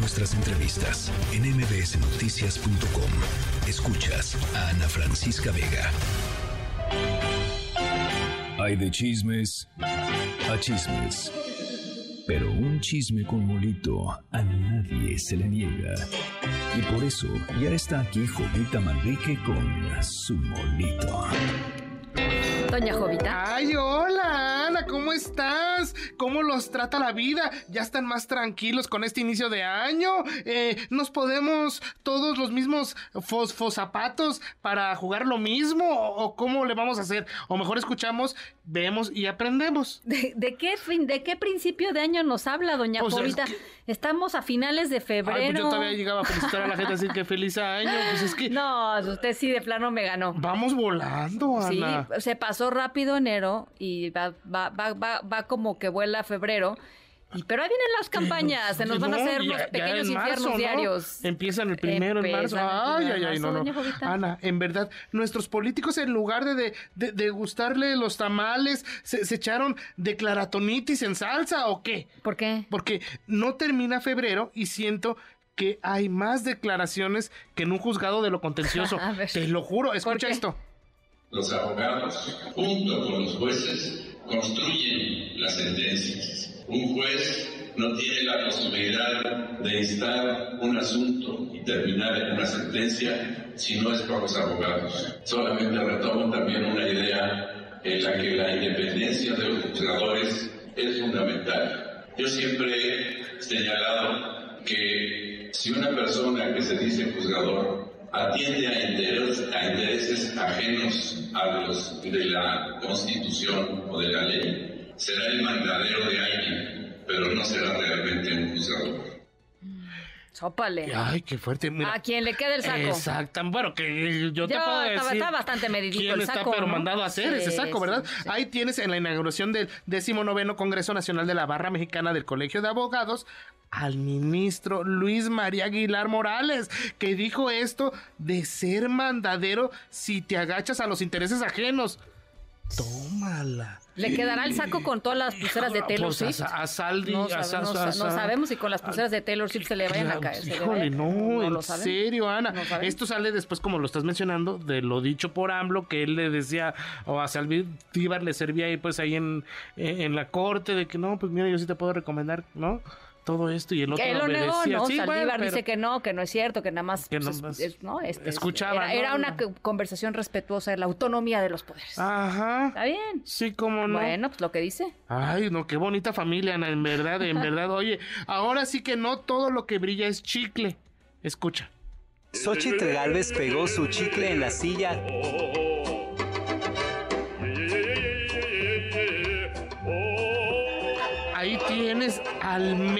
nuestras entrevistas en mbsnoticias.com. Escuchas a Ana Francisca Vega. Hay de chismes a chismes. Pero un chisme con molito a nadie se le niega. Y por eso ya está aquí Jovita Manrique con su molito. Doña Jovita. Ay, hola, ¿cómo estás? ¿Cómo los trata la vida? ¿Ya están más tranquilos con este inicio de año? Eh, ¿Nos podemos todos los mismos fosfozapatos para jugar lo mismo? ¿O cómo le vamos a hacer? O mejor escuchamos, vemos y aprendemos. ¿De, qué, fin, de qué principio de año nos habla, doña pues Jovita? Estamos a finales de febrero. Ay, pues yo todavía llegaba a felicitar a la gente a decir que feliz año. Pues es que... No, usted sí de plano me ganó. Vamos volando, Ana. Sí, se pasó rápido enero y va, va, va, va, va como que vuela febrero. Y, pero ahí vienen las campañas, se nos van a hacer los pequeños infiernos diarios. Empiezan el primero en marzo. Ay, ay, ay, no, no. Ana, en verdad, nuestros políticos en lugar de, de, de, gustarle los tamales, se, se, echaron declaratonitis en salsa o qué? ¿Por qué? Porque no termina febrero y siento que hay más declaraciones que en un juzgado de lo contencioso. Te lo juro, escucha esto. Los abogados, junto con los jueces, construyen las sentencias. Un juez no tiene la posibilidad de instar un asunto y terminar en una sentencia si no es por los abogados. Solamente retomo también una idea en la que la independencia de los juzgadores es fundamental. Yo siempre he señalado que si una persona que se dice juzgador atiende a, intereses ajenos a los de la Constitución o de la ley, será el mandadero de alguien, pero no será realmente un juzgador. Sópale. Ay, qué fuerte. a quien le quede el saco. Exacto. Bueno, que yo te puedo decir. Está bastante medidito quién el está saco. pero mandado a hacer ese saco, ¿verdad? Ahí tienes en la inauguración del 19 Congreso Nacional de la Barra Mexicana del Colegio de Abogados al ministro Luis María Aguilar Morales, que dijo esto de ser mandadero si te agachas a los intereses ajenos. Tómala. ¿Le quedará el saco con todas las pulseras de Taylor Pues Swift? a, a Saldi, no, a, sabe- no a- sa- no a- sabemos si con las pulseras de Taylor Swift se le vayan a caer. se le Híjole, no, lo en saben. serio, Ana. Esto sale después, como lo estás mencionando, de lo dicho por AMLO, que él le decía, o a Saldívar le servía ahí, pues ahí en, en en la corte, de que no, pues mira, yo sí te puedo recomendar, ¿no? Todo esto y el otro Que lo negó. ¿no? Sí, bueno, Saldívar pero- dice que no, que no es cierto, que nada más, Que pues, nomás es- ¿no? Este, escuchaba, Era, una co- conversación respetuosa de la autonomía de los poderes. Ajá. Está bien. Sí, cómo no. Bueno, pues lo que dice. Ay, no, qué bonita familia, Ana, en verdad, en verdad. Oye, ahora sí que no todo lo que brilla es chicle. Escucha. Xochitl Galvez pegó su chicle en la silla Ahí tienes al video.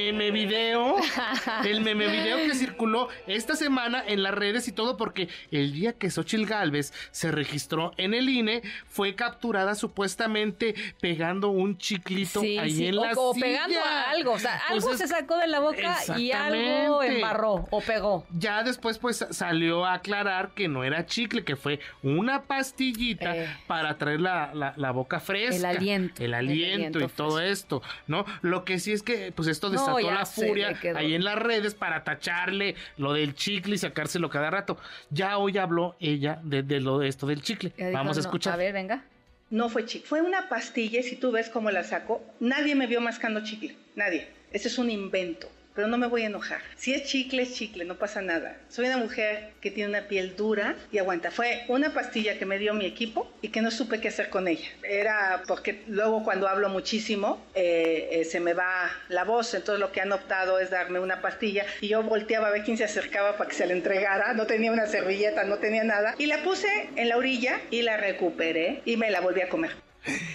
El meme video que circuló esta semana en las redes y todo, porque el día que Xochitl Galvez se registró en el INE, fue capturada supuestamente pegando un chiclito Sí, ahí sí, en o, la o silla. pegando a algo. O sea, algo Entonces, se sacó de la boca y algo embarró o pegó. Ya después pues salió a aclarar que no era chicle, que fue una pastillita Eh. para traer la, la- la boca fresca. El aliento, El el aliento, y todo esto, ¿no? Lo que sí es que pues esto desató la furia ahí en las redes para tacharle lo del chicle y sacárselo cada rato. Ya hoy habló ella de, de lo de esto del chicle. Dijo, Vamos a no, escuchar. A ver, venga. No fue chicle. Fue una pastilla y si tú ves cómo la saco, nadie me vio mascando chicle. Nadie. Ese es un invento. Pero no me voy a enojar. Si es chicle, es chicle, no pasa nada. Soy una mujer que tiene una piel dura y aguanta. Fue una pastilla que me dio mi equipo y que no supe qué hacer con ella. Era porque luego cuando hablo muchísimo eh, eh, se me va la voz. Entonces lo que han optado es darme una pastilla y yo volteaba a ver quién se acercaba para que se la entregara. No tenía una servilleta, no tenía nada. Y la puse en la orilla y la recuperé y me la volví a comer.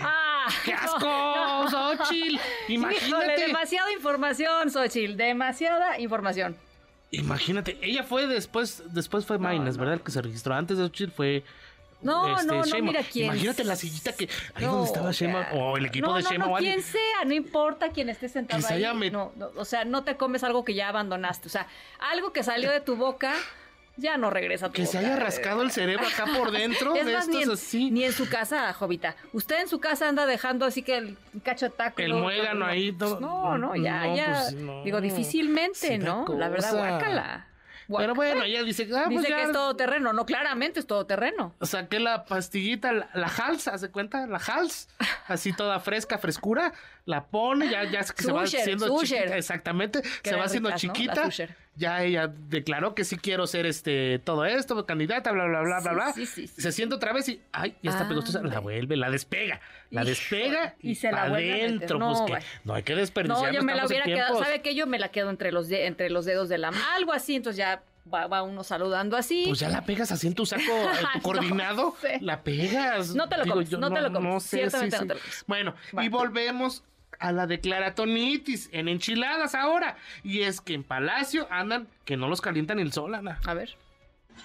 ¡Ah! ¡Qué asco, Xochitl! Híjole, Imagínate. demasiada información, Xochitl. Demasiada información. Imagínate, ella fue después, después fue Maynes, ¿verdad? El que se registró antes de Xochitl fue No, este, no, no, Sheinbaum. mira quién. Imagínate la sillita que ahí No, donde estaba o Sheinbaum o el equipo no, de no. No, o alguien. quien sea, no importa quién esté sentado ahí. No, no, o sea, no te comes algo que ya abandonaste. O sea, algo que salió de tu boca ya no regresa. que se haya rascado el cerebro acá por dentro de estos ni en, así. Ni en su casa, Jovita. Usted en su casa anda dejando así que el cacho taco. El muégano ahí todo. No, no, ya, ya. Pues digo, difícilmente, ¿no? La verdad, guácala. Pero bueno, ella dice, ah, pues dice que es todo terreno, no, claramente es todo terreno. Saqué la pastillita, la, la Hals, ¿hace cuenta? La Hals, así toda fresca, frescura, la pone, ya, ya se va haciendo chiquita, exactamente, se va haciendo chiquita. Ya ella declaró que sí quiero ser este todo esto, candidata, bla, bla, bla, bla, bla. se siente otra vez y, ay, ya está pegostosa, la vuelve, la despega, la despega y, se la adentro. No, pues que no hay que desperdiciar. No, yo me la hubiera quedado, ¿sabe qué? Yo me la quedo entre los, entre los dedos de la mano, algo así, entonces ya va, uno saludando así. Pues ya la pegas así en tu saco, tu coordinado, la pegas. No te lo comes, no, te lo comes. No sé, Ciertamente no te lo comes. Bueno, y volvemos a la declaratonitis en enchiladas ahora. Y es que en Palacio andan que no los calientan el sol, Ana. A ver.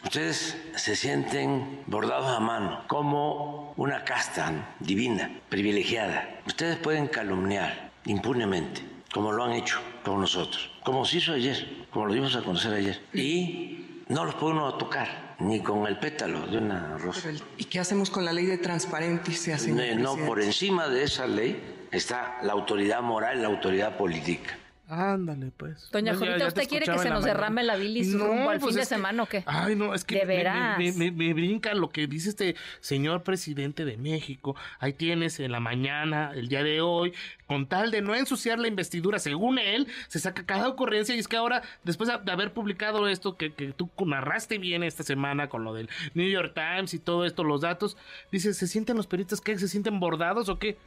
Ustedes se sienten bordados a mano, como una casta divina, privilegiada. Ustedes pueden calumniar impunemente, como lo han hecho con nosotros, como se hizo ayer, como lo dimos a conocer ayer. Y no los puede uno tocar, ni con el pétalo de una rosa. ¿Y qué hacemos con la ley de transparencia, señor? No, no por encima de esa ley está la autoridad moral, la autoridad política. Ándale, pues. Doña Jovita, ¿usted quiere que se nos derrame la bilis rumbo al pues fin de semana o qué? Ay, no, es que de veras. Me, brinca lo que dice este señor presidente de México. Ahí tienes en la mañana, el día de hoy, con tal de no ensuciar la investidura, según él, se saca cada ocurrencia y es que ahora, después de haber publicado esto que, que tú narraste bien esta semana con lo del New York Times y todo esto, los datos, dice, ¿se sienten los periodistas que se sienten bordados o qué?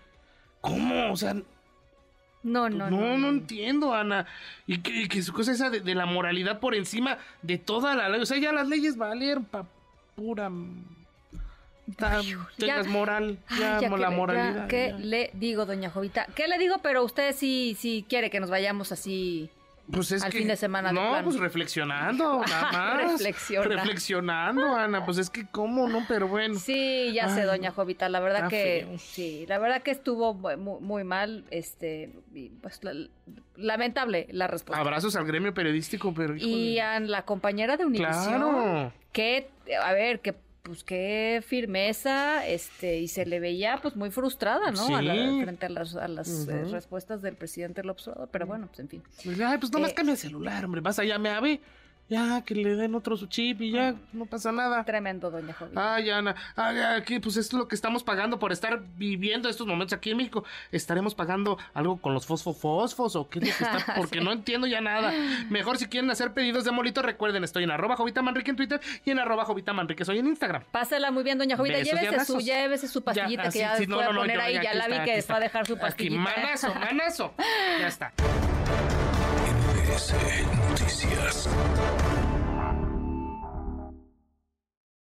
¿Cómo? O sea, no, no, no. No, no entiendo, Ana. Y que, su cosa esa de, la moralidad por encima de toda la ley. O sea, ya las leyes valieron pa pura. tengas moral, ya, la moralidad. ¿Qué le digo, doña Jovita? ¿Qué le digo? Pero usted sí, sí quiere que nos vayamos así pues es al fin de semana. No, pues reflexionando, nada más. Reflexionando, Ana. Pues es que cómo, ¿no? Pero bueno. Sí, ya sé, doña Jovita. La verdad que sí, la verdad que estuvo muy, muy mal. Este, pues lamentable la respuesta. Abrazos al gremio periodístico, pero. Y a la compañera de Univision. Claro. Que, a ver, que pues qué firmeza, este, y se le veía pues muy frustrada, ¿no? frente a las, a las eh, respuestas del presidente López Obrador, pero bueno, pues en fin. Pues, ay, pues nomás eh, cambia el celular, hombre, vas allá, me ave ya, que le den otro su chip y ya, no pasa nada. Tremendo, doña Jovita. Ay, Ana, aquí, pues esto es lo que estamos pagando por estar viviendo estos momentos aquí en México. ¿Estaremos pagando algo con los fosfofosfos o qué es que está? Porque no entiendo ya nada. Mejor si quieren hacer pedidos de molito, recuerden, estoy en arroba Jovita Manrique en Twitter y en arroba Jovita Manrique soy en Instagram. Pásela muy bien, doña Jovita. llévese su, llévese su pastillita que ya no, no, poner ahí. Ya, la vi que va a dejar su pastillita. Aquí, manazo, manazo. ya está. NBC Noticias.